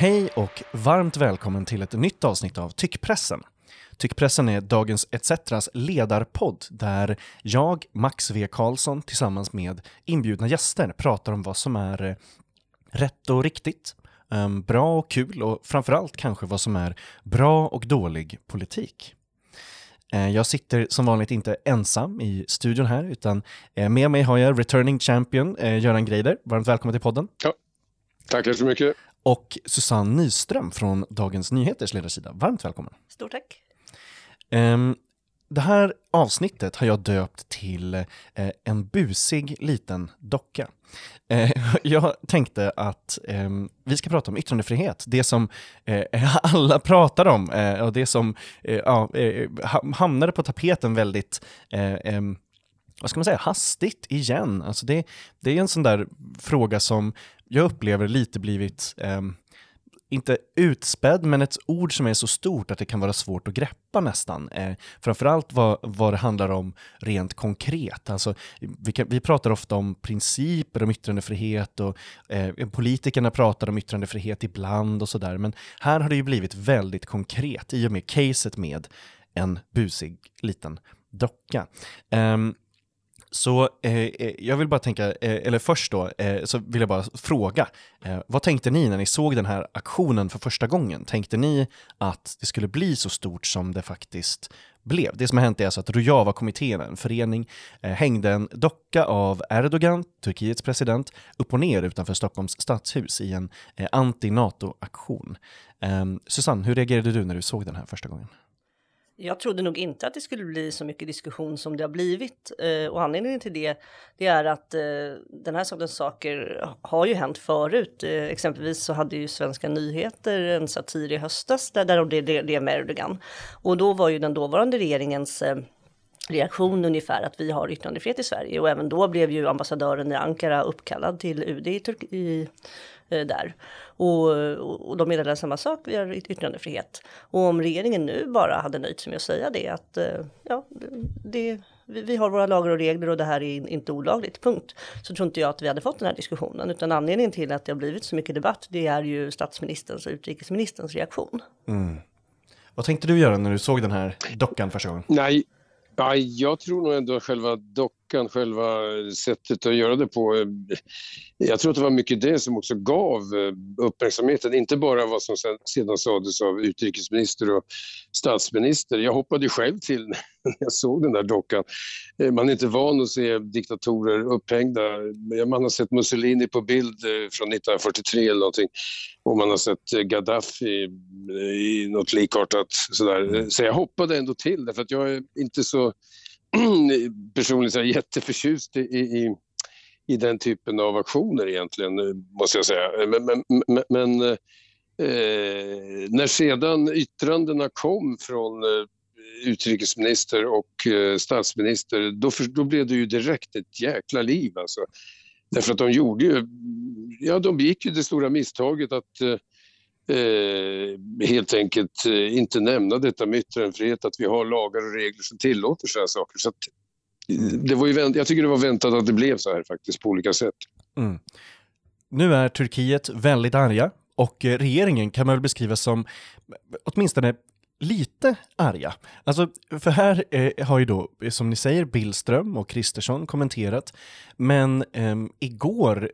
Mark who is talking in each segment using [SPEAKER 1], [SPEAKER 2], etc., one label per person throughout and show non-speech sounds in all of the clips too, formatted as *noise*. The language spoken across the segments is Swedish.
[SPEAKER 1] Hej och varmt välkommen till ett nytt avsnitt av Tyckpressen. Tyckpressen är Dagens ETCs ledarpodd där jag, Max V Karlsson, tillsammans med inbjudna gäster pratar om vad som är eh, rätt och riktigt, ehm, bra och kul och framförallt kanske vad som är bra och dålig politik. Eh, jag sitter som vanligt inte ensam i studion här, utan eh, med mig har jag returning champion Göran Greider. Varmt välkommen till podden.
[SPEAKER 2] Ja, tackar så mycket.
[SPEAKER 1] Och Susanne Nyström från Dagens Nyheters ledarsida. Varmt välkommen.
[SPEAKER 3] Stort tack.
[SPEAKER 1] Um, det här avsnittet har jag döpt till eh, en busig liten docka. Eh, *laughs* jag tänkte att eh, vi ska prata om yttrandefrihet, det som eh, *laughs* alla pratar om eh, och det som eh, ja, hamnade på tapeten väldigt vad ska man säga, hastigt igen. Alltså det, det är en sån där fråga som jag upplever lite blivit ehm, inte utspädd, men ett ord som är så stort att det kan vara svårt att greppa nästan. Eh, framförallt vad, vad det handlar om rent konkret. Alltså, vi, kan, vi pratar ofta om principer om yttrandefrihet och eh, politikerna pratar om yttrandefrihet ibland och sådär. Men här har det ju blivit väldigt konkret i och med caset med en busig liten docka. Um, så eh, eh, jag vill bara tänka, eh, eller först då, eh, så vill jag bara fråga, eh, vad tänkte ni när ni såg den här aktionen för första gången? Tänkte ni att det skulle bli så stort som det faktiskt blev? Det som har hänt är alltså att Rojava-kommittén, en förening, eh, hängde en docka av Erdogan, Turkiets president, upp och ner utanför Stockholms stadshus i en eh, anti-NATO-aktion. Ehm, Susanne, hur reagerade du när du såg den här första gången?
[SPEAKER 3] Jag trodde nog inte att det skulle bli så mycket diskussion som det har blivit. Eh, och anledningen till det, det är att eh, den här sortens saker har ju hänt förut. Eh, exempelvis så hade ju Svenska nyheter en satir i höstas där, där de det, det med Erdogan. Och då var ju den dåvarande regeringens eh, reaktion ungefär att vi har yttrandefrihet i Sverige. Och även då blev ju ambassadören i Ankara uppkallad till UD i, Turk i där. Och, och de meddelade samma sak, vi har yttrandefrihet. Och om regeringen nu bara hade nöjt sig med att säga det att eh, ja, det, vi har våra lagar och regler och det här är inte olagligt, punkt. Så tror inte jag att vi hade fått den här diskussionen. Utan anledningen till att det har blivit så mycket debatt, det är ju statsministerns och utrikesministerns reaktion. Mm.
[SPEAKER 1] Vad tänkte du göra när du såg den här dockan första gången?
[SPEAKER 2] Nej, Ja, jag tror nog ändå själva dockan, själva sättet att göra det på. Eh, jag tror att det var mycket det som också gav eh, uppmärksamheten, inte bara vad som sedan sades av utrikesminister och statsminister. Jag hoppade själv till *laughs* när jag såg den där dockan. Eh, man är inte van att se diktatorer upphängda. Man har sett Mussolini på bild från 1943 eller någonting och man har sett Gaddafi i något likartat sådär. Mm. Så jag hoppade ändå till därför att jag är inte så *clears throat* personligen så jätteförtjust i, i, i den typen av aktioner egentligen, eh, måste jag säga. Eh, men, men, men, eh, eh, när sedan yttrandena kom från utrikesminister och eh, statsminister, då, för, då blev det ju direkt ett jäkla liv alltså. Därför att de gjorde ju, ja de begick ju det stora misstaget att eh, Eh, helt enkelt eh, inte nämna detta med yttrandefrihet, att vi har lagar och regler som tillåter sådana saker. Så att, eh, det var ju, jag tycker det var väntat att det blev så här faktiskt på olika sätt. Mm.
[SPEAKER 1] Nu är Turkiet väldigt arga och eh, regeringen kan man väl beskriva som eh, åtminstone lite arga. Alltså, för här eh, har ju då, som ni säger, Billström och Kristersson kommenterat, men eh, igår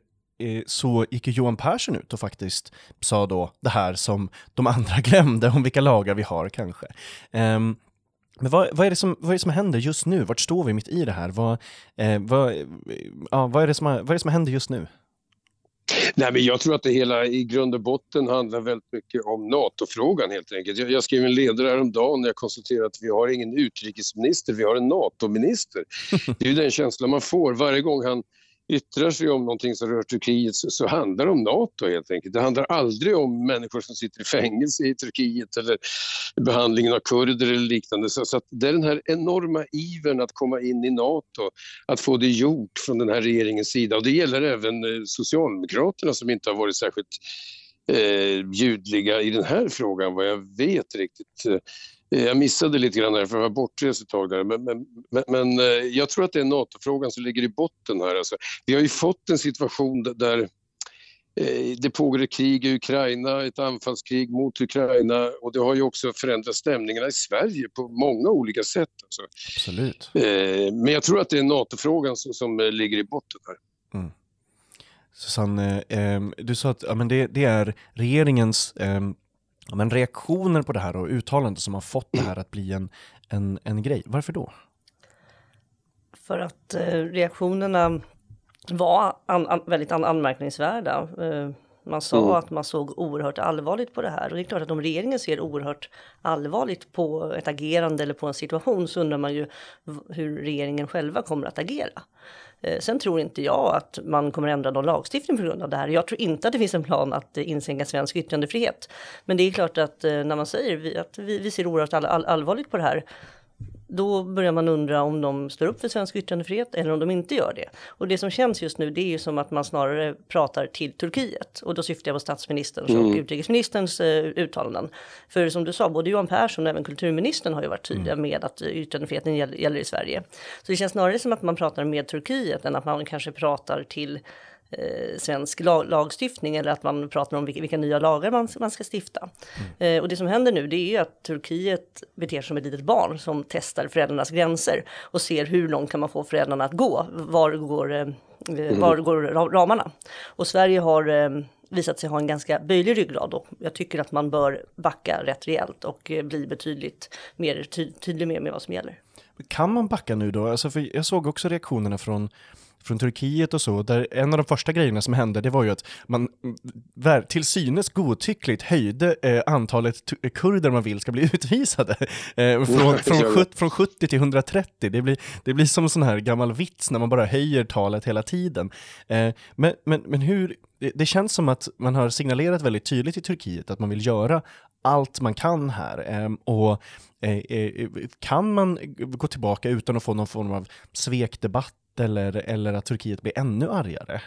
[SPEAKER 1] så gick ju Johan Persson ut och faktiskt sa då det här som de andra *laughs* glömde om vilka lagar vi har kanske. Um, men vad, vad, är det som, vad är det som händer just nu? Vart står vi mitt i det här? Vad, eh, vad, ja, vad, är det som, vad är det som händer just nu?
[SPEAKER 2] Nej, men jag tror att det hela i grund och botten handlar väldigt mycket om NATO-frågan helt enkelt. Jag, jag skrev en ledare häromdagen när jag konstaterade att vi har ingen utrikesminister, vi har en NATO-minister. *laughs* Det är ju den känslan man får varje gång han yttrar sig om någonting som rör Turkiet så, så, handlar det om NATO helt enkelt. Det handlar aldrig om människor som sitter i fängelse i Turkiet eller behandlingen av kurder eller liknande. Så, så det är den här enorma ivern att komma in i NATO, att få det gjort från den här regeringens sida. Och det gäller även eh, Socialdemokraterna som inte har varit särskilt eh, ljudliga i den här frågan vad jag vet riktigt. Jag missade lite grann där för jag var bortrest ett tag där. Men, men, men, eh, jag tror att det är NATO-frågan som ligger i botten här. Alltså, vi har ju fått en situation där Eh, det pågår ett krig i Ukraina, ett anfallskrig mot Ukraina och det har ju också förändrat stämningarna i Sverige på många olika sätt. Alltså.
[SPEAKER 1] Absolut.
[SPEAKER 2] Eh, men jag tror att det är NATO-frågan som, som ligger i botten här. Mm.
[SPEAKER 1] Susanne, du sa att ja, men det, det är regeringens ja, men reaktioner på det här och uttalanden som har fått det här att bli en, en, en grej. Varför då?
[SPEAKER 3] För att eh, reaktionerna var an, an, väldigt an, anmärkningsvärda. Eh, man sa mm. att man såg oerhört allvarligt på det här och det är klart att om regeringen ser oerhört allvarligt på ett agerande eller på en situation så undrar man ju hur regeringen själva kommer att agera. Eh, sen tror inte jag att man kommer ändra någon lagstiftning på grund av det här. Jag tror inte att det finns en plan att inskränka svensk yttrandefrihet. Men det är klart att eh, när man säger att vi, ser oerhört allvarligt på det här då börjar man undra om de står upp för svensk yttrandefrihet eller om de inte gör det. Och det som känns just nu det är ju som att man snarare pratar till Turkiet och då syftar jag på statsministerns mm. och utrikesministerns eh, uttalanden. För som du sa, både Johan Persson och även kulturministern har ju varit tydliga mm. med att yttrandefriheten gäller, gäller i Sverige. Så det känns snarare som att man pratar med Turkiet än att man kanske pratar till eh, svensk lag, lagstiftning eller att man pratar om vilka, vilka nya lagar man, man ska stifta. Mm. Eh, och det som händer nu det är ju att Turkiet beter sig som ett litet barn som testar föräldrarnas gränser och ser hur långt kan man få föräldrarna att gå, var går, eh, mm. var går ramarna. Och Sverige har eh, visat sig ha en ganska böjlig ryggrad och jag tycker att man bör backa rätt rejält och eh, bli betydligt mer ty tydlig med, med vad som gäller.
[SPEAKER 1] Kan man backa nu då? Alltså jag såg också reaktionerna från från Turkiet och så, där en av de första grejerna som hände det var ju att man till synes godtyckligt höjde eh, antalet kurder man vill ska bli *laughs* utvisade. Eh, från, från, 70, från 70 till 130, det blir, det blir som en sån här gammal vits när man bara höjer talet hela tiden. Eh, men, men, men hur, det känns som att man har signalerat väldigt tydligt i Turkiet att man vill göra allt man kan här. Ehm, och eh, eh, kan man gå tillbaka utan att få någon form av svekdebatt eller, eller att Turkiet blir ännu argare?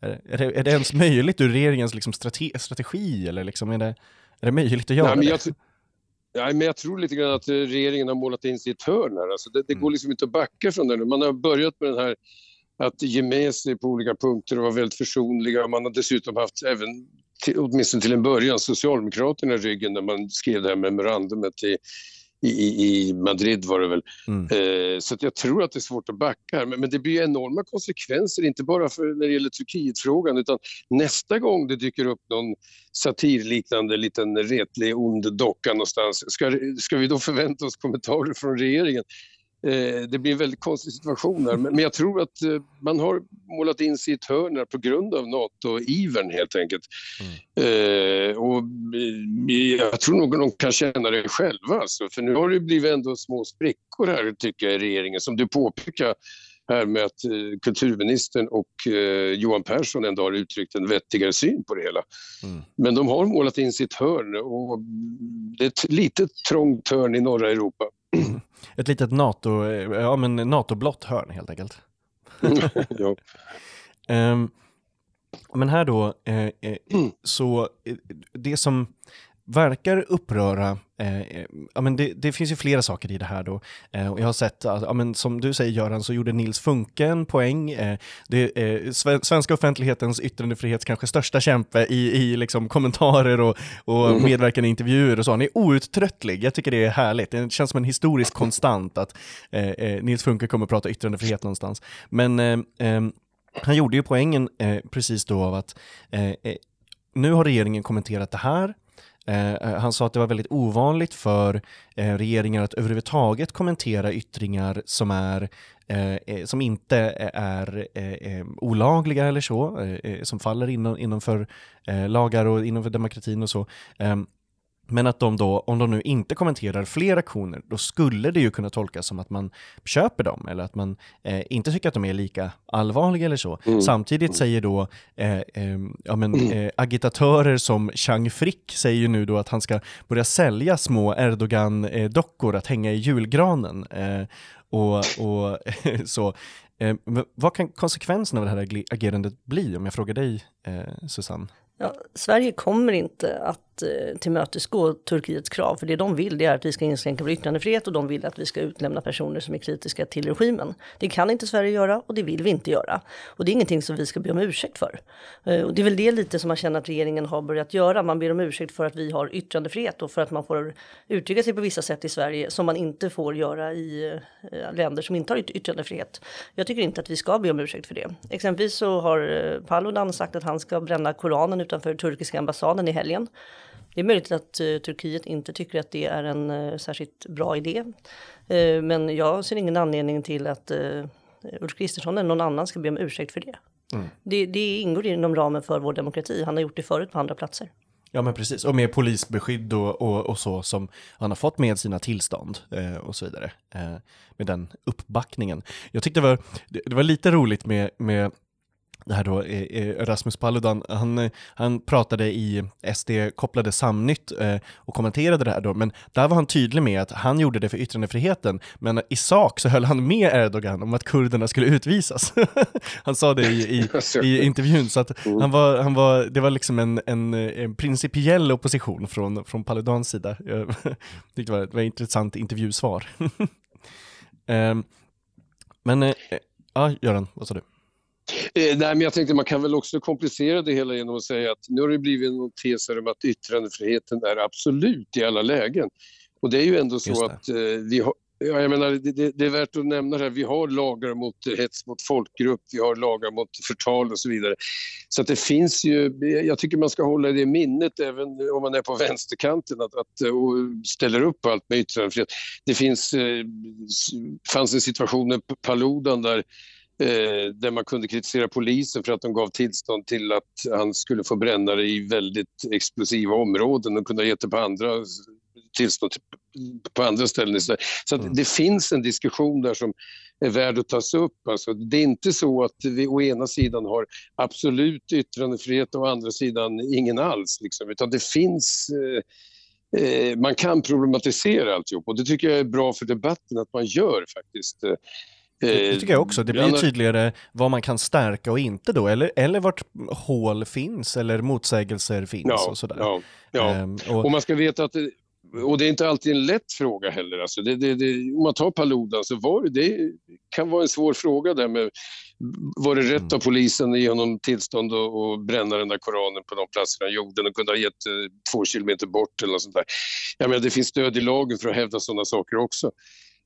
[SPEAKER 1] Är det, är det ens möjligt ur regeringens liksom strate, strategi eller liksom är, det, är det möjligt att göra Nej, men jag, det?
[SPEAKER 2] Ja, men jag tror lite grann att regeringen har målat in sig i ett hörn här. Alltså det, det går mm. liksom inte att backa från det nu. Man har börjat med den här att ge med sig på olika punkter och vara väldigt försonliga. Man har dessutom haft, även till, åtminstone till en början, Socialdemokraterna i ryggen när man skrev det här memorandumet till i, i Madrid var det väl. Mm. Eh, så jag tror att det är svårt att backa men, men, det blir enorma konsekvenser, inte bara för när det gäller Turkietfrågan utan nästa gång det dyker upp någon satirliknande liten retlig ond docka någonstans, ska, ska vi då förvänta oss kommentarer från regeringen? Eh, det blir en väldigt konstig situation här. Men jag tror att eh, man har målat in sig i ett hörn på grund av NATO-ivern helt enkelt. Mm. Eh, och jag tror nog de kan känna det själva. Alltså. För nu har det blivit ändå små sprickor här tycker jag i regeringen som du påpekar här med att kulturministern och Johan Persson ändå har uttryckt en vettigare syn på det hela. Mm. Men de har målat in sitt hörn och det är ett litet trångt hörn i norra Europa. *clears throat*
[SPEAKER 1] Ett litet NATO, ja men NATO-blått hörn helt enkelt. *laughs* ja. um, men här då, eh, eh, så eh, det som verkar uppröra, eh, eh, ja, men det, det, finns ju flera saker i det här då. Eh, och jag har sett, att, ja, men som du säger Göran, så gjorde Nils Funke en poäng. Eh, det är svenska offentlighetens yttrandefrihets kanske största kämpe i, i liksom kommentarer och, och mm. medverkan i intervjuer och så. Han är outtröttlig, jag tycker det är härligt. Det känns som en historisk konstant att eh, eh, Nils Funke kommer att prata yttrandefrihet någonstans. Men han gjorde ju poängen precis då av att nu har regeringen kommenterat det här, Eh, eh, han sa att det var väldigt ovanligt för eh, regeringar att överhuvudtaget kommentera yttringar som, är, eh, eh som inte är eh, eh, olagliga eller så, som faller inom, inom för lagar och inom för demokratin och så. Ehm, men att de då, om de nu inte kommenterar fler aktioner, då skulle det ju kunna tolkas som att man köper dem eller att man eh, inte tycker att de är lika allvarliga eller så. Mm. Samtidigt säger då eh, eh, ja, men, mm. eh, agitatörer som Chang Frick säger ju nu då att han ska börja sälja små Erdogan-dockor att hänga i julgranen. Eh, och, och *laughs* så. Eh, vad kan konsekvenserna av det här agerandet bli om jag frågar dig, Susanne?
[SPEAKER 3] Ja, Sverige kommer inte att att eh, tillmötesgå Turkiets krav. För det de vill det är att vi ska inskränka vår yttrandefrihet och de vill att vi ska utlämna personer som är kritiska till regimen. Det kan inte Sverige göra och det vill vi inte göra. Och det är ingenting som vi ska be om ursäkt för. Eh, och det är väl det lite som man känner att regeringen har börjat göra. Man ber om ursäkt för att vi har yttrandefrihet och för att man får uttrycka sig på vissa sätt i Sverige som man inte får göra i eh, länder som inte har yttrandefrihet. Jag tycker inte att vi ska be om ursäkt för det. Exempelvis så har Paludan sagt att han ska bränna Koranen utanför turkiska ambassaden i helgen. Det är möjligt att uh, Turkiet inte tycker att det är en uh, särskilt bra idé. Uh, men jag ser ingen anledning till att uh, Ulf Kristersson eller någon annan ska be om ursäkt för det. Mm. det. Det ingår inom ramen för vår demokrati. Han har gjort det förut på andra platser.
[SPEAKER 1] Ja men precis, och med polisbeskydd och, och, och så som han har fått med sina tillstånd eh, och så vidare. Eh, med den uppbackningen. Jag tyckte det var, det var lite roligt med, med det här då, Rasmus Paludan, han, han pratade i SD-kopplade Samnytt eh, och kommenterade det här då, men där var han tydlig med att han gjorde det för yttrandefriheten, men i sak så höll han med Erdogan om att kurderna skulle utvisas. *laughs* han sa det i, i, *laughs* i intervjun, så att mm. han var, han var, det var liksom en, en, en principiell opposition från, från Paludans sida. Jag *laughs* det var, det var ett intressant intervjusvar. um, men, eh, ja, Göran, vad sa du?
[SPEAKER 2] Eh, nej, men jag tänkte man kan väl också komplicera det hela genom att säga att nu har det blivit en tes om att yttrandefriheten är absolut i alla lägen. Och det är ju ändå så att eh, vi har, Ja, jag menar, det, det, är värt att nämna det här, vi har lagar mot hets mot folkgrupp, vi har lagar mot förtal och så vidare. Så att det finns ju, jag tycker man ska hålla det i minnet även om man är på vänsterkanten att, att och ställer upp allt med yttrandefrihet. Det finns, eh, fanns en situation med Paludan där eh, där man kunde kritisera polisen för att de gav tillstånd till att han skulle få bränna det i väldigt explosiva områden och kunde ha gett det på andra tillstånd på andra ställen istället. Så mm. det finns en diskussion där som är värd att tas upp. Alltså, det är inte så att vi å ena sidan har absolut yttrandefrihet och å andra sidan ingen alls. Liksom, utan det finns eh, eh, man kan problematisera alltihop och det tycker jag är bra för debatten att man gör faktiskt.
[SPEAKER 1] Det tycker jag också. Det blir tydligare vad man kan stärka och inte då, eller, eller vart hål finns eller motsägelser finns ja, och sådär.
[SPEAKER 2] Ja, ja. Ehm, och, och, man ska veta att, och det är inte alltid en lätt fråga heller. Alltså det, det, det, om man tar Paludan så var det, kan vara en svår fråga där med, var det rätt mm. av polisen att ge honom tillstånd att bränna den där koranen på de platserna han gjorde? Den kunde ha gett eh, två kilometer bort eller något sånt där. Jag menar, det finns stöd i lagen för att hävda sådana saker också.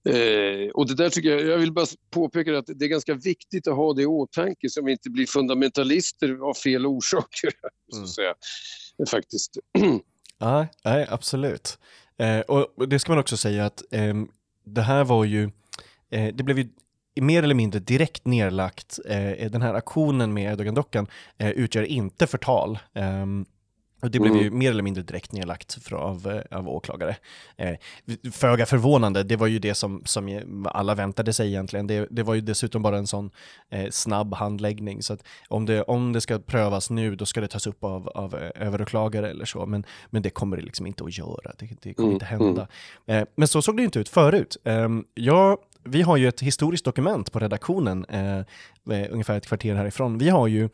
[SPEAKER 2] Eh, och det där tycker jag, jag vill bara påpeka att det är ganska viktigt att ha det i åtanke så vi inte blir fundamentalister av fel orsaker. *laughs* Så att mm. säga. Faktiskt. *clears throat*
[SPEAKER 1] Ja, nej, absolut. Eh, och det ska man också säga att eh, det här var ju, eh, det blev ju mer eller mindre direkt nedlagt. Eh, den här aktionen med Erdogan-dockan eh, utgör inte förtal. Och det blev mm. ju mer eller mindre direkt nedlagt för, av, eh, av åklagare. Eh, Föga förvånande, det var ju det som, som alla väntade sig egentligen. Det, det var ju dessutom bara en sån eh, snabb handläggning. Så att om det, om det ska prövas nu, då ska det tas upp av, av eh, överåklagare eller så. Men, men det kommer det liksom inte att göra. Det, det kommer mm. inte hända. Mm. Eh, men så såg det inte ut förut. Eh, jag vi har ju ett historiskt dokument på redaktionen, eh, ungefär ett kvarter härifrån. Vi har ju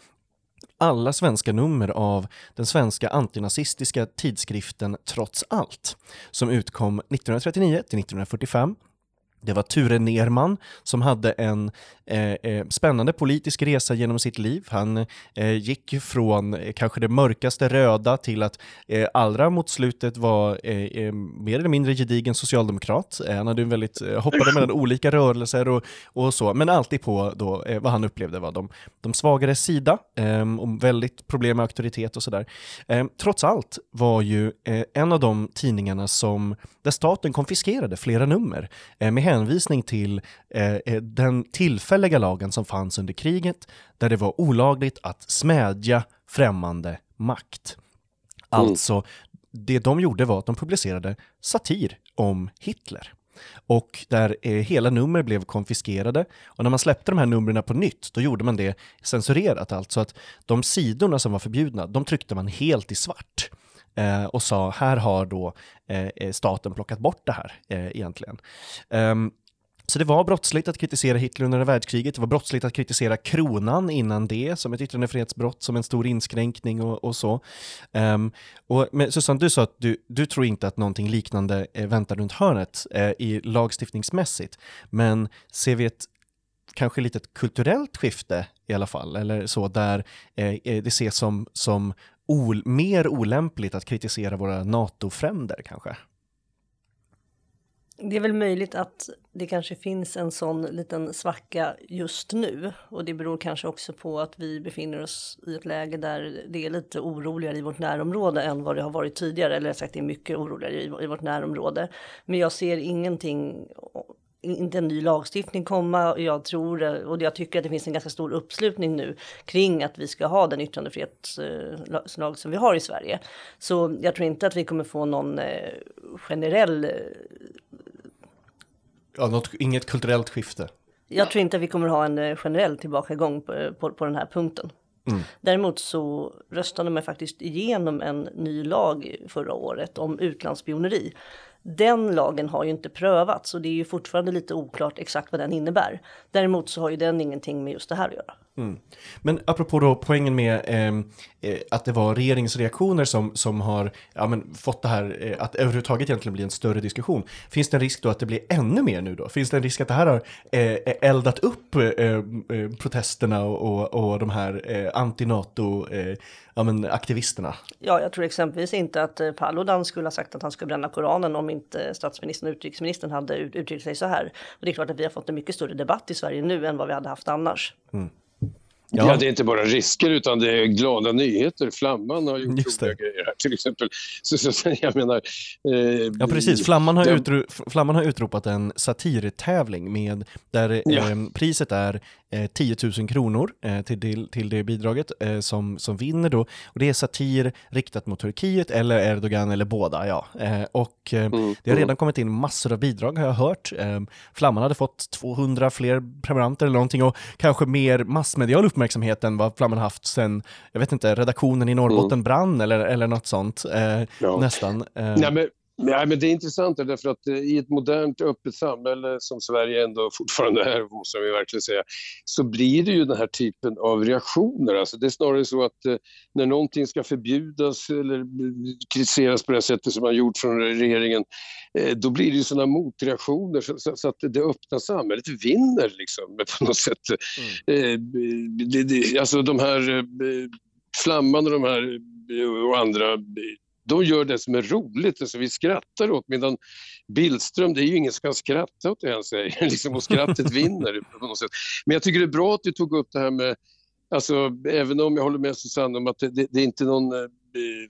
[SPEAKER 1] alla svenska nummer av den svenska antinazistiska tidskriften Trots allt, som utkom 1939 till 1945 det var Ture Nerman som hade en eh, eh, spännande politisk resa genom sitt liv. Han eh, gick från eh, kanske det mörkaste röda till att eh, allra mot slutet var eh, mer eller mindre gedigen socialdemokrat. han hade en väldigt, hoppade mellan *laughs* olika rörelser och, och så, men alltid på då, vad han upplevde var de, de svagare sida, och väldigt problem med auktoritet och sådär. trots allt var ju en av de tidningarna som, där staten konfiskerade flera nummer med hänvisning till eh, eh, den tillfälliga lagen som fanns under kriget där det var olagligt att smädja främmande makt. Mm. Alltså, det de gjorde var att de publicerade satir om Hitler och där eh, hela nummer blev konfiskerade. Och när man släppte de här numren på nytt, då gjorde man det censurerat, alltså att de sidorna som var förbjudna, de tryckte man helt i svart eh, och sa här har då eh, eh, staten plockat bort det här eh, egentligen. Um, Så det var brottsligt att kritisera Hitler under världskriget, det var brottsligt att kritisera kronan innan det som ett yttrandefrihetsbrott, som en stor inskränkning och, och så. Um, och, men Susanne, du sa att du, du tror inte att någonting liknande eh, väntar runt hörnet eh, i lagstiftningsmässigt, men ser vi ett kanske lite ett kulturellt skifte i alla fall, eller så, där eh, eh det ses som, som ol, mer olämpligt att kritisera våra NATO-fränder kanske?
[SPEAKER 3] Det är väl möjligt att det kanske finns en sån liten svacka just nu och det beror kanske också på att vi befinner oss i ett läge där det är lite oroligare i vårt närområde än vad det har varit tidigare, eller sagt det är mycket oroligare i, i vårt närområde. Men jag ser ingenting inte en ny lagstiftning komma. Jag tror och jag tycker att det finns en ganska stor uppslutning nu kring att vi ska ha den yttrandefrihetslag som vi har i Sverige. Så jag tror inte att vi kommer få någon eh, generell. Eh,
[SPEAKER 1] ja, något, inget kulturellt skifte.
[SPEAKER 3] Jag tror inte att vi kommer ha en eh, generell tillbakagång på, på, på den här punkten. Mm. Däremot så röstade man faktiskt igenom en ny lag förra året om utlandsspioneri den lagen har ju inte prövats och det är ju fortfarande lite oklart exakt vad den innebär. Däremot så har ju den ingenting med just det här att göra.
[SPEAKER 1] Mm. Men apropå då poängen med ehm, eh, att det var regeringsreaktioner som, som har ja, men, fått det här eh, att överhuvudtaget egentligen bli en större diskussion. Finns det en risk då att det blir ännu mer nu då? Finns det en risk att det här har eh, eldat upp eh, eh, protesterna och, och, och de här eh, anti-NATO ja, men, aktivisterna?
[SPEAKER 3] Ja, jag tror exempelvis inte att Paludan skulle ha sagt att han skulle bränna Koranen om inte statsministern och utrikesministern hade uttryckt sig så här. Och det är klart att vi har fått en mycket större debatt i Sverige nu än vad vi hade haft annars. Mm.
[SPEAKER 2] Ja. ja. det är inte bara risker utan det är glada nyheter. Flamman har gjort roliga grejer här till exempel. *laughs* Så, så, jag menar...
[SPEAKER 1] Eh, ja precis, Flamman har, utro, Flamman har utropat en satirtävling med där ja. eh, priset är eh, 10 000 kronor eh, till, till det bidraget eh, som, som vinner då. Och det är satir riktat mot Turkiet eller Erdogan eller båda. Ja. Eh, och eh, mm. det har redan kommit in massor av bidrag har jag hört. Flamman hade fått 200 fler prenumeranter eller någonting och kanske mer massmedial uppmärksamhet än vad Flamman haft sen, jag vet inte, redaktionen i Norrbotten mm. brann eller, eller något sånt. Eh, ja. Nästan.
[SPEAKER 2] Eh. Nej, men... Nej, men det är intressant därför att eh, i ett modernt öppet samhälle som Sverige ändå fortfarande är, måste vi verkligen säga, så blir det ju den här typen av reaktioner. Alltså det är snarare så att eh, när någonting ska förbjudas eller kritiseras på det sättet som man gjort från regeringen, eh, då blir det ju sådana motreaktioner så, att det öppna samhället vinner liksom *laughs* på något sätt. Mm. Alltså de här Flamman och de här och andra de gör det som är roligt, alltså vi skrattar åt medan Billström, det är ju ingen som kan skratta åt det han säger, *laughs* liksom, och skrattet vinner på något sätt. Men jag tycker det är bra att du tog upp det här med, alltså även om jag håller med Susanne om att det, det, det är inte någon eh,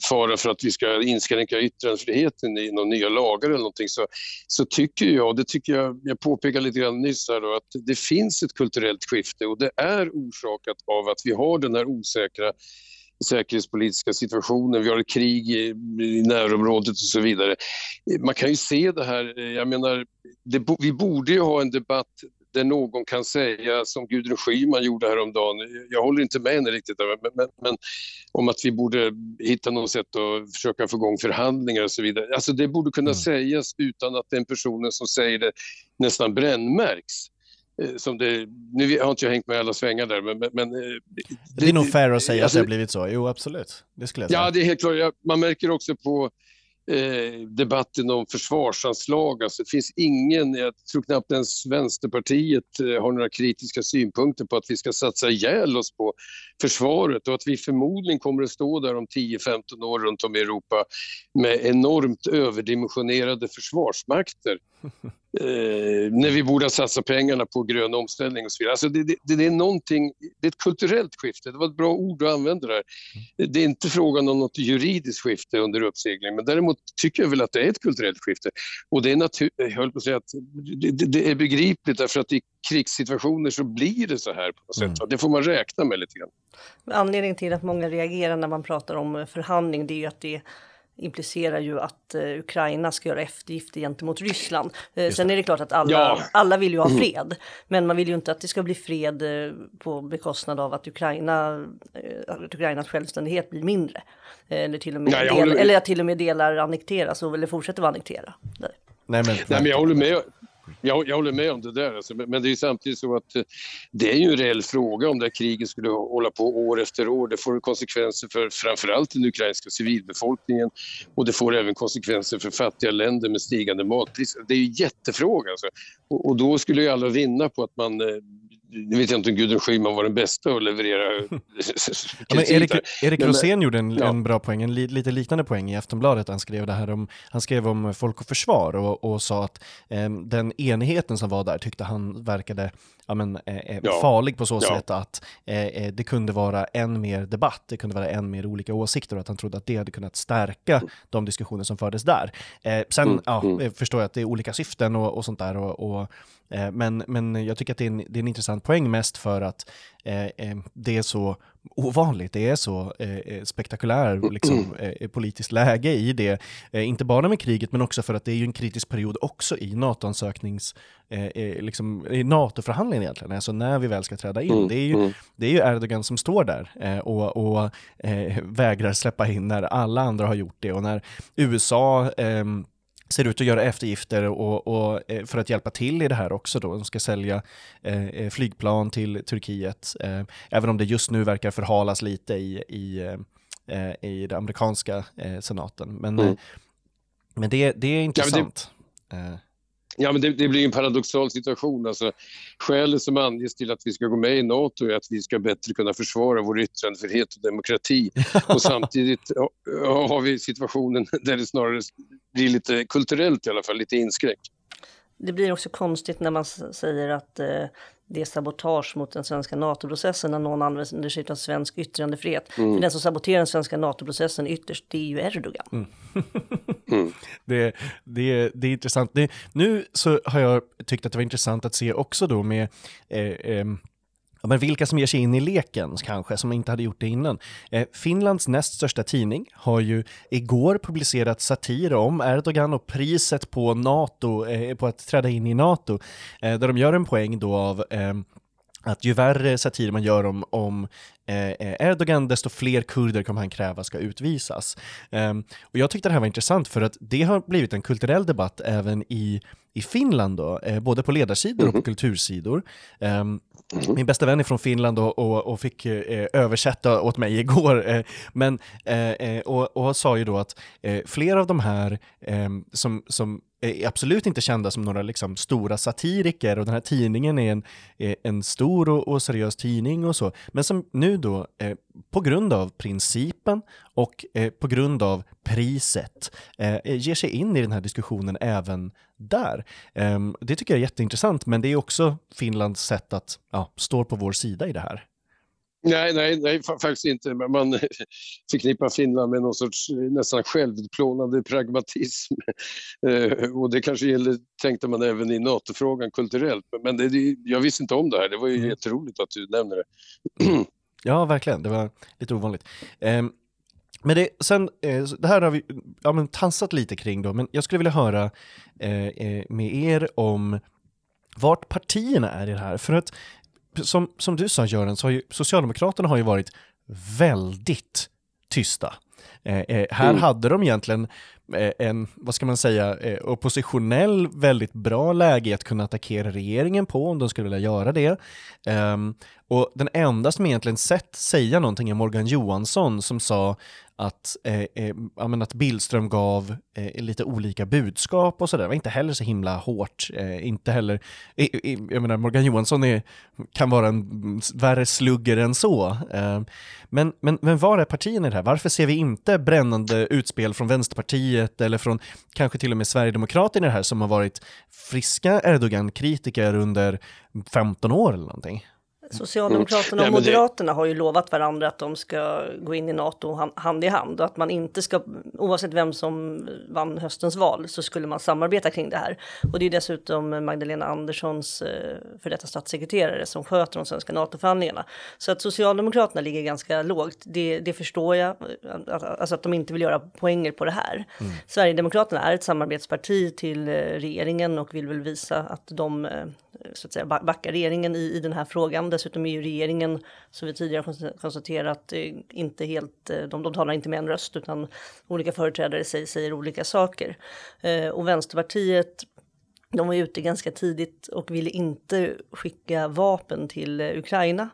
[SPEAKER 2] fara för att vi ska inskränka yttrandefriheten i några nya lagar eller någonting så, så tycker jag, och det tycker jag, jag påpekade lite grann nyss här då, att det finns ett kulturellt skifte och det är orsakat av att vi har den här osäkra säkerhetspolitiska situationen, vi har ett krig i, i närområdet och så vidare. Man kan ju se det här, jag menar, det, vi borde ju ha en debatt där någon kan säga som Gudrun Schyman gjorde häromdagen, jag håller inte med henne riktigt, men, men, men, om att vi borde hitta något sätt att försöka få igång förhandlingar och så vidare. Alltså det borde kunna mm. sägas utan att den personen som säger det nästan brännmärks. Eh, som det, nu har inte jag hängt med alla svängar där, men... men det,
[SPEAKER 1] eh, det, är nog fair att säga alltså, att det har blivit så, jo absolut. Det skulle jag säga.
[SPEAKER 2] Ja, det är helt klart. Man märker också på eh, debatten om försvarsanslag, alltså det finns ingen, jag tror knappt ens Vänsterpartiet eh, har några kritiska synpunkter på att vi ska satsa ihjäl oss på försvaret och att vi förmodligen kommer att stå där om 10-15 år runt om i Europa med enormt överdimensionerade försvarsmakter. *laughs* Eh, när vi borde ha satsat pengarna på grön omställning och så vidare. Alltså det, det, det, är någonting, det är ett kulturellt skifte, det var ett bra ord att använda där. Det är inte frågan om något juridiskt skifte under uppsegling, men däremot tycker jag väl att det är ett kulturellt skifte. Och det är naturligt, jag höll på att säga att det, det, är begripligt därför att i krigssituationer så blir det så här på något sätt. Mm. Det får man räkna med lite grann.
[SPEAKER 3] Anledningen till att många reagerar när man pratar om förhandling, det är ju att det implicerar ju att eh, Ukraina ska göra eftergifter gentemot Ryssland. Eh, sen är det klart att alla, ja. alla vill ju ha mm. fred, men man vill ju inte att det ska bli fred eh, på bekostnad av att, Ukraina, eh, att Ukrainas självständighet blir mindre. Eh, eller, till och med Nej, del, eller att till och med delar annekteras och eller fortsätter vara annektera.
[SPEAKER 2] Nej, men, Nej, men jag håller med. Jag, jag håller med om det där, alltså, men det är samtidigt så att eh, det är ju en reell fråga om det här kriget skulle hålla på år efter år. Det får konsekvenser för framförallt den ukrainska civilbefolkningen och det får även konsekvenser för fattiga länder med stigande matpriser. Det är ju en jättefråga alltså. och, och då skulle ju alla vinna på att man eh, nu vet jag inte om Gudrun Schyman var den bästa att leverera *laughs*
[SPEAKER 1] ja, men *laughs* Erik, Erik Rosén gjorde en, ja. en, bra poäng, en li, lite liknande poäng i Aftonbladet. Han skrev det här om, han skrev om Folk och Försvar och, och sa att eh, den enigheten som var där tyckte han verkade ja, men, eh, eh ja. farlig på så ja. sätt att eh, eh, det kunde vara än mer debatt, det kunde vara än mer olika åsikter och att han trodde att det hade kunnat stärka mm. de diskussioner som fördes där. Eh, sen mm. Ja, mm. förstår jag att det är olika syften och, och sånt där och, och men, men jag tycker att det är, en, det är en intressant poäng mest för att eh, det är så ovanligt, det är så eh, spektakulär liksom, eh, politiskt läge i det. Eh, inte bara med kriget men också för att det är ju en kritisk period också i NATO-ansöknings, liksom, i NATO-förhandlingen egentligen, alltså när vi väl ska träda in. Mm, det är ju, mm. det är ju Erdogan som står där och, och vägrar släppa in när alla andra har gjort det och när USA ehm, ser ut att göra eftergifter och, och, eh, för att hjälpa till i det här också då. De ska sälja eh, eh, flygplan till Turkiet, eh, även om det just nu verkar förhalas lite i, i, eh, i den amerikanska eh, senaten. Men, mm. men det, det är intressant. Ja, det,
[SPEAKER 2] Ja, men det, det, blir en paradoxal situation. Alltså, skälet som anges till att vi ska gå med i Nato är att vi ska bättre kunna försvara vår yttrandefrihet och demokrati. Och *laughs* samtidigt har vi situationen där det snarare blir lite kulturellt i alla fall, lite inskränkt.
[SPEAKER 3] Det blir också konstigt när man säger att eh, det är sabotage mot den svenska NATO-processen när någon använder sig av svensk yttrandefrihet. Mm. För den som saboterar den svenska NATO-processen ytterst, det är ju Erdogan. Mm. *laughs*
[SPEAKER 1] Det, det, det är intressant. Det, nu så har jag tyckt att det var intressant att se också då med eh, eh, Ja, men vilka som ger sig in i leken kanske, som inte hade gjort det innan. Eh, Finlands näst största tidning har ju igår publicerat satir om Erdogan och priset på NATO, eh, på att träda in i NATO, eh, där de gör en poäng då av eh, att ju värre satir man gör om, om Erdogan, desto fler kurder kommer han kräva ska utvisas. Um, och jag tyckte det här var intressant för att det har blivit en kulturell debatt även i, i Finland, då, eh, både på ledarsidor och på mhm. kultursidor. Um, min bästa vän är från Finland och, och, och fick eh, översätta åt mig igår, eh, men, eh, och, och sa ju då att flera av de här ehm, som, som Eh, är absolut inte kända som några liksom stora satiriker och den här tidningen är en, är en stor och, och, seriös tidning och så, men som nu då eh, på grund av principen och eh, på grund av priset eh, eh ger sig in i den här diskussionen även där. Ehm, det tycker jag är jätteintressant, men det är också Finlands sätt att ja, stå på vår sida i det här.
[SPEAKER 2] Nej, nej, nej, faktiskt inte. Man *laughs* förknippar Finland med någon sorts eh, nästan självutplånande pragmatism. *laughs* Eh, och det kanske gäller, tänkte man även i NATO-frågan kulturellt. Men det, jag visste inte om det här, det var ju mm. jätteroligt att du nämner det. *clears throat*
[SPEAKER 1] ja, verkligen, det var lite ovanligt. Ehm, men det, sen, eh, det här har vi ja, men, tansat lite kring då, men jag skulle vilja höra med er om vart partierna är i det här. För att som, som du sa Göran, så har ju Socialdemokraterna har ju varit väldigt tysta. Eh, eh, här mm. hade de egentligen eh, en, vad ska man säga, eh, oppositionell väldigt bra läge att kunna attackera regeringen på om de skulle vilja göra det. Och den enda som egentligen sett säga någonting är Morgan Johansson som sa att, eh, eh, att Billström gav eh, lite olika budskap och sådär. Det var inte heller så himla hårt. Eh, inte heller, jag menar Morgan Johansson är, kan vara en värre slugger än så. Eh, men, men, men var är partierna i det här? Varför ser vi inte brännande utspel från Vänsterpartiet eller från kanske till och med Sverigedemokraterna i det här som har varit friska Erdogan-kritiker under 15 år eller någonting?
[SPEAKER 3] Socialdemokraterna och Moderaterna har ju lovat varandra att de ska gå in i NATO hand i hand och att man inte ska, oavsett vem som vann höstens val, så skulle man samarbeta kring det här. Och det är dessutom Magdalena Anderssons eh, för detta statssekreterare som sköter de svenska NATO-förhandlingarna. Så att Socialdemokraterna ligger ganska lågt, det, det förstår jag, alltså att de inte vill göra poänger på det här. Mm. Sverigedemokraterna är ett samarbetsparti till eh, regeringen och vill väl visa att de eh, så att säga, backa regeringen i, i den här frågan. Dessutom är ju regeringen, som vi tidigare konstaterat, eh, inte helt, eh, de, de talar inte med en röst utan olika företrädare säger, säger olika saker. Eh, och Vänsterpartiet de var ute ganska tidigt och ville inte skicka vapen till eh, Ukraina,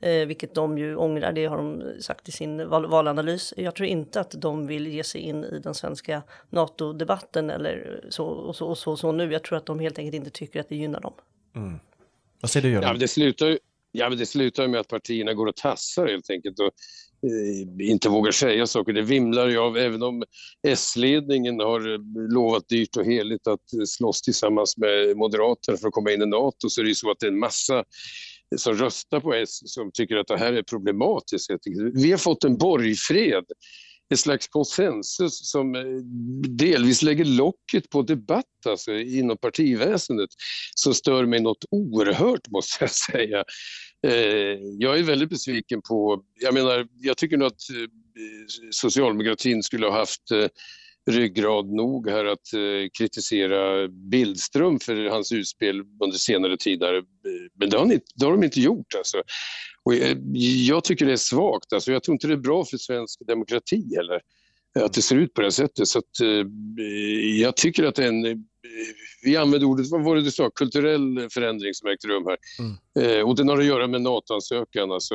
[SPEAKER 3] eh, vilket de ju ångrar. Det har de sagt i sin val valanalys. Jag tror inte att de vill ge sig in i den svenska NATO-debatten eller så och så, och så, så nu. Jag tror att de helt enkelt inte tycker att det gynnar dem.
[SPEAKER 1] Mm. Vad säger du, Göran?
[SPEAKER 2] Ja, men det slutar Ja, men det slutar med att partierna går och tassar helt enkelt och eh, inte vågar säga saker. Det vimlar ju av, även om S-ledningen har eh, lovat dyrt och heligt att eh, slåss tillsammans med Moderaterna för att komma in i NATO så är det ju så att det är en massa som röstar på S som tycker att det här är problematiskt. Vi har fått en borgfred ett slags konsensus som eh, delvis lägger locket på debatt alltså, inom partiväsendet som stör mig något oerhört *laughs* måste jag säga. Eh, jag är väldigt besviken på, jag menar, jag tycker nog att eh, socialdemokratin skulle ha haft ryggrad nog här att eh, kritisera Bildström för hans utspel under senare tid. Men det har, ni, det har de inte gjort. Alltså. Och eh, jag tycker det är svagt. Alltså jag tror inte det är bra för svensk demokrati heller att det ser ut på det här sättet. Så att, eh, jag tycker att det är en, vi använder ordet, vad var det du sa, kulturell förändring som ägt rum här. Mm. Eh, och den har att göra med NATO-ansökan. Alltså,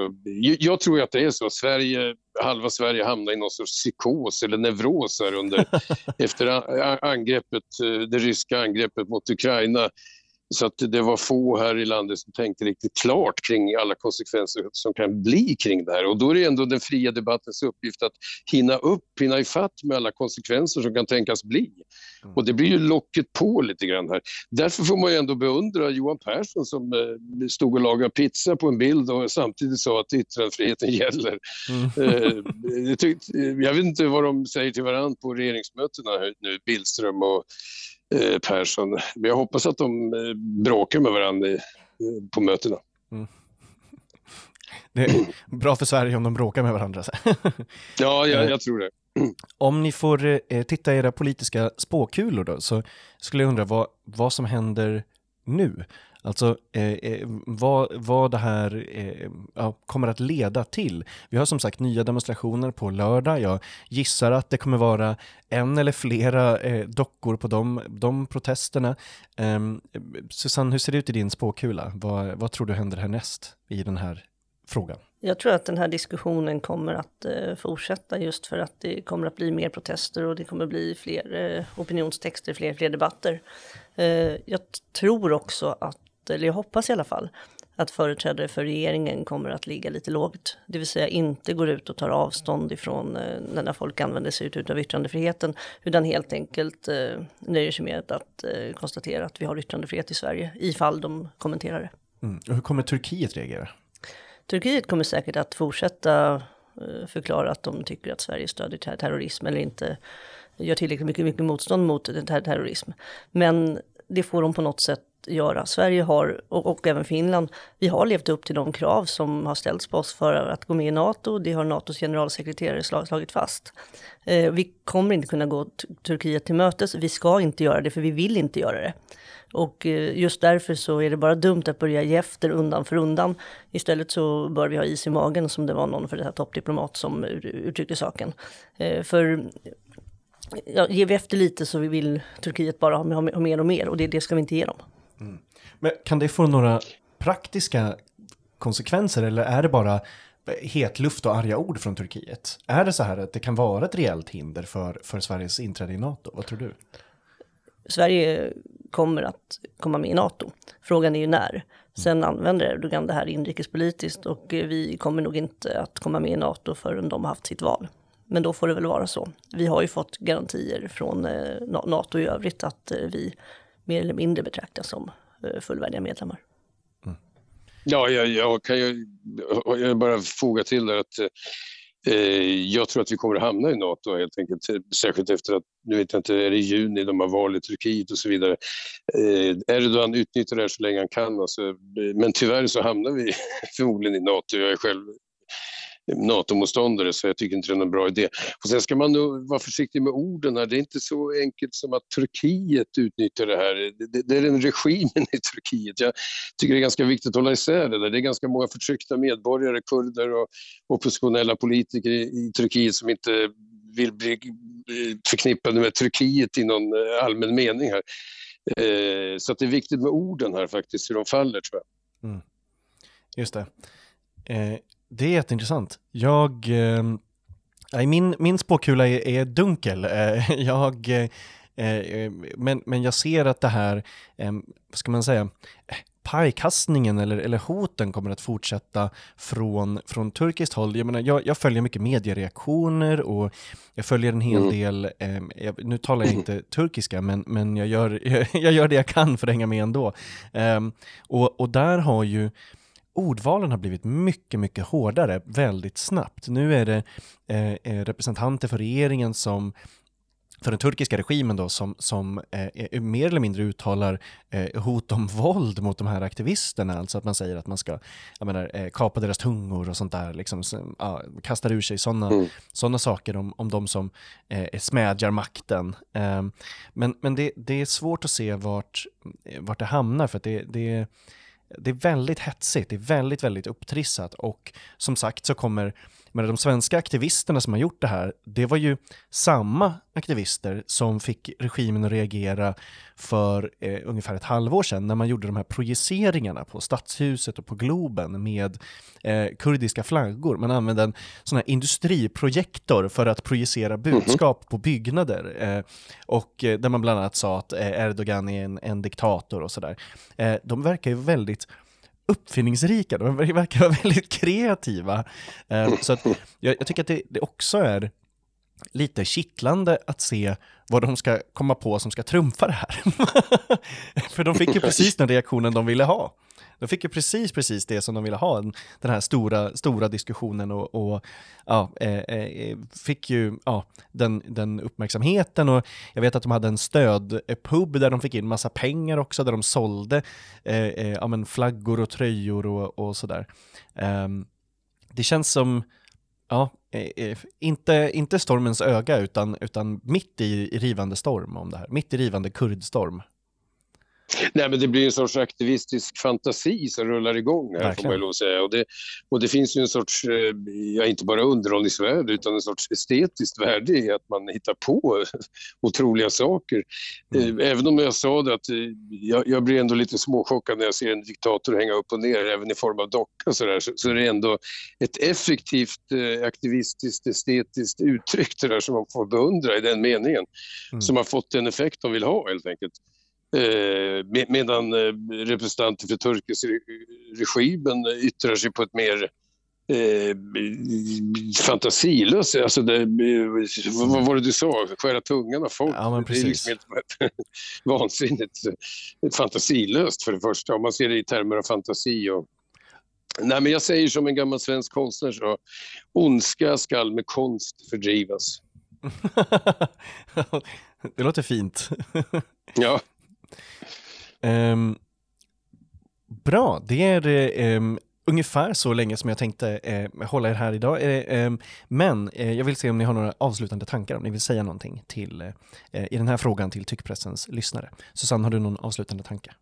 [SPEAKER 2] jag tror att det är så. Sverige, halva Sverige hamnar i någon sorts psykos eller neuros här under, *laughs* efter angreppet, eh, det ryska angreppet mot Ukraina. Så att det var få här i landet som tänkte riktigt klart kring alla konsekvenser som kan bli kring det här. Och då är det ändå den fria debattens uppgift att hinna upp, hinna ifatt med alla konsekvenser som kan tänkas bli. Mm. Och det blir ju locket på lite grann här. Därför får man ju ändå beundra Johan Persson som eh, stod och lagade pizza på en bild och samtidigt sa att yttrandefriheten *laughs* gäller. Mm. Eh, jag vet inte vad de säger till varandra på regeringsmötena nu, Billström och Eh, Persson. Men jag hoppas att de eh, bråkar med varandra på mötena. Mm. *laughs*
[SPEAKER 1] Det är bra för Sverige om de bråkar med varandra. *laughs*
[SPEAKER 2] ja, jag, eh, jag tror det. *clears throat*
[SPEAKER 1] Om ni får eh, titta i era politiska spåkulor då, så skulle jag undra vad, vad som händer nu. Alltså eh, eh, vad, vad det här eh, ja, kommer att leda till. Vi har som sagt nya demonstrationer på lördag. Jag gissar att det kommer vara en eller flera eh, dockor på de, de protesterna. Ehm, Susanne, hur ser det ut i din spåkula? Vad, vad tror du händer härnäst i den här frågan?
[SPEAKER 3] Jag tror att den här diskussionen kommer att eh, fortsätta just för att det kommer att bli mer protester och det kommer att bli fler eh, opinionstexter, fler, fler debatter. Eh, jag tror också att eller jag hoppas i alla fall, att företrädare för regeringen kommer att ligga lite lågt. Det vill säga inte går ut och tar avstånd ifrån eh, när folk använder sig av yttrandefriheten, utan helt enkelt eh, nöjer sig med att eh, konstatera att vi har yttrandefrihet i Sverige, ifall de kommenterar det.
[SPEAKER 1] Mm. Och hur kommer Turkiet reagera?
[SPEAKER 3] Turkiet kommer säkert att fortsätta eh, förklara att de tycker att Sverige stödjer terrorism eller inte gör tillräckligt mycket, mycket motstånd mot terrorism. Men det får de på något sätt göra. Sverige har, och, och, även Finland, vi har levt upp till de krav som har ställts på oss för att gå med i NATO. Det har NATOs generalsekreterare slag, slagit fast. Eh, vi kommer inte kunna gå Turkiet till mötes. Vi ska inte göra det, för vi vill inte göra det. Och eh, just därför så är det bara dumt att börja ge efter undan för undan. Istället så bör vi ha is i magen som det var någon för det här toppdiplomat som uttryckte saken. Eh, för ja, ger vi efter lite så vill Turkiet bara ha mer och mer och det, det ska vi inte ge dem.
[SPEAKER 1] Men kan det få några praktiska konsekvenser eller är det bara hetluft och arga ord från Turkiet? Är det så här att det kan vara ett reellt hinder för, för Sveriges inträde i NATO? Vad tror du?
[SPEAKER 3] Sverige kommer att komma med i NATO. Frågan är ju när. Sen använder Erdogan det här inrikespolitiskt och vi kommer nog inte att komma med i NATO förrän de har haft sitt val. Men då får det väl vara så. Vi har ju fått garantier från eh, NATO i övrigt att eh, vi mer eller mindre betraktas som fullvärdiga medlemmar.
[SPEAKER 2] Mm. Ja, jag, jag, kan ju jag bara foga till där att eh, jag tror att vi kommer att hamna i NATO helt enkelt. Särskilt efter att, nu vet jag inte, är det i juni de har val i Turkiet och så vidare. Eh, Erdogan utnyttjar det här så länge han kan. Alltså, men tyvärr så hamnar vi *laughs* förmodligen i NATO. Jag är själv NATO-motståndare så jag tycker inte det är någon bra idé. Och sen ska man nog vara försiktig med orden här. Det är inte så enkelt som att Turkiet utnyttjar det här. Det, det är den regimen i Turkiet. Jag tycker det är ganska viktigt att hålla isär det där. Det är ganska många förtryckta medborgare, kurder och oppositionella politiker i, i Turkiet som inte vill bli eh, förknippade med Turkiet i någon eh, allmän mening här. Eh, så det är viktigt med orden här faktiskt, hur de faller tror jag. Mm.
[SPEAKER 1] Just det. Eh, det är jätteintressant. Jag, eh, min, min spåkula är, är dunkel. Eh, *laughs* jag, eh, men, men jag ser att det här, vad ska man säga, pajkastningen eller, eller hoten kommer att fortsätta från, från turkiskt håll. Jag, menar, jag, jag följer mycket mediereaktioner och jag följer en hel mm. del, eh, jag, nu talar jag inte turkiska, men, men jag, gör, jag, *laughs* jag, gör det jag kan för att hänga med ändå. Eh, och, och där har ju ordvalen har blivit mycket, mycket hårdare väldigt snabbt. Nu är det eh, eh representanter för regeringen som för den turkiska regimen då som, som eh, mer eller mindre uttalar eh, hot om våld mot de här aktivisterna, alltså att man säger att man ska menar, eh, kapa deras tungor och sånt där, liksom, så, ja, kastar ur sig sådana mm. Såna saker om, om de som eh, smädjar makten. Eh, men men det, det är svårt att se vart, vart det hamnar, för det, det det är väldigt hetsigt, det är väldigt, väldigt upptrissat och som sagt så kommer men de svenska aktivisterna som har gjort det här, det var ju samma aktivister som fick regimen att reagera för eh, ungefär ett halvår sedan när man gjorde de här projiceringarna på Stadshuset och på Globen med eh, kurdiska flaggor. Man använde en sån här industriprojektor för att projicera mhm. budskap mm -hmm. på byggnader. Eh, och eh, där man bland annat sa att eh, Erdogan är en, en diktator och sådär. Eh, de verkar ju väldigt uppfinningsrika, de verkar vara väldigt kreativa. Eh, så att jag, jag tycker att det, det också är lite kittlande att se vad de ska komma på som ska trumfa det här. *laughs* För de fick ju *laughs* precis den reaktionen de ville ha. De fick ju precis, precis det som de ville ha, den här stora, stora diskussionen och, och ja, eh, eh, fick ju ja, den, den uppmärksamheten och jag vet att de hade en stödpub där de fick in massa pengar också, där de sålde eh, eh, ja, men flaggor och tröjor och, och sådär. Um, det känns som, ja, Eh, eh, inte, inte stormens öga utan, utan mitt i, i rivande storm om det här, mitt i rivande kurdstorm.
[SPEAKER 2] Nej, men det blir en sorts aktivistisk fantasi som rullar igång här, Verkligen. får man ju säga. Och det, och det finns ju en sorts, eh, ja, inte bara underhållningsvärde, utan en sorts estetiskt värde i att man hittar på *laughs* otroliga saker. Mm. Eh, även om jag sa det att eh, jag, jag blir ändå lite småchockad när jag ser en diktator hänga upp och ner, även i form av docka så, där, så, så är det ändå ett effektivt aktivistiskt, estetiskt uttryck det där som man får beundra i den meningen, mm. som har fått den effekt de vill ha helt enkelt. Eh, medan eh, representanter för turkiska regimen yttrar sig på ett mer eh, fantasilöst, alltså det, vad var det du sa, skära tungan av folk.
[SPEAKER 1] Ja, men precis. Det är liksom
[SPEAKER 2] helt *laughs* vansinnigt fantasilöst för det första, om man ser det i termer av fantasi. Och... Nej, men jag säger som en gammal svensk konstnär så, ondska skall med konst fördrivas. *laughs*
[SPEAKER 1] det låter fint.
[SPEAKER 2] ja.
[SPEAKER 1] Um, bra, det är um, ungefär så länge som jag tänkte uh, hålla er här idag. Uh, um, men uh, jag vill se om ni har några avslutande tankar, om ni vill säga någonting till, i den här frågan till tyckpressens lyssnare. Susanne, har du någon avslutande tanke?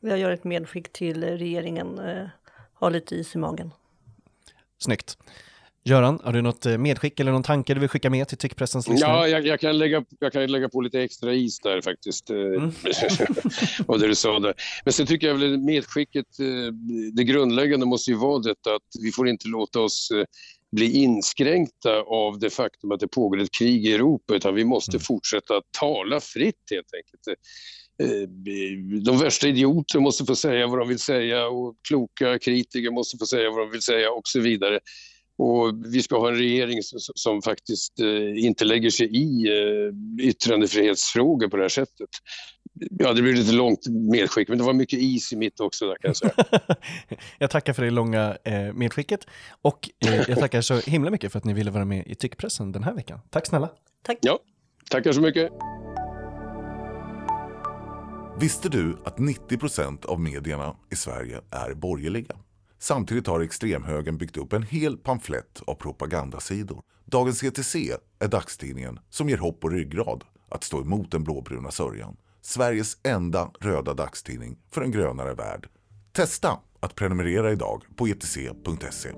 [SPEAKER 3] Jag gör ett medskick till regeringen, ha lite is i magen.
[SPEAKER 1] Snyggt. Göran, har du något eh, medskick eller någon tanke du vill skicka med till tyckpressens lyssnare?
[SPEAKER 2] Ja, jag, jag, kan lägga, jag kan lägga på lite extra is där faktiskt. Eh, mm. *laughs* och det du sa där. Men sen tycker jag väl medskicket, eh, det grundläggande måste ju vara detta att vi får inte låta oss bli inskränkta av det faktum att det pågår ett krig i Europa, utan vi måste mm. fortsätta tala fritt helt enkelt. De värsta idioter måste få säga vad de vill säga och kloka kritiker måste få säga vad de vill säga och så vidare. Och vi ska ha en regering som, som faktiskt eh, inte lägger sig i eh, yttrandefrihetsfrågor på det här sättet. Ja, det blir lite långt medskick, men det var mycket is i mitt också där kan jag säga. *laughs*
[SPEAKER 1] jag tackar för det långa eh, medskicket och eh, jag tackar så himla mycket för att ni ville vara med i Tyckpressen den här veckan. Tack snälla.
[SPEAKER 3] Tack.
[SPEAKER 2] Ja, tackar så mycket.
[SPEAKER 4] Visste du att 90% av medierna i Sverige är borgerliga? Samtidigt har extremhögern byggt upp en hel pamflett av propagandasidor. Dagens ETC är dagstidningen som ger hopp och ryggrad att stå emot den blåbruna sörjan. Sveriges enda röda dagstidning för en grönare värld. Testa att prenumerera idag på etc.se.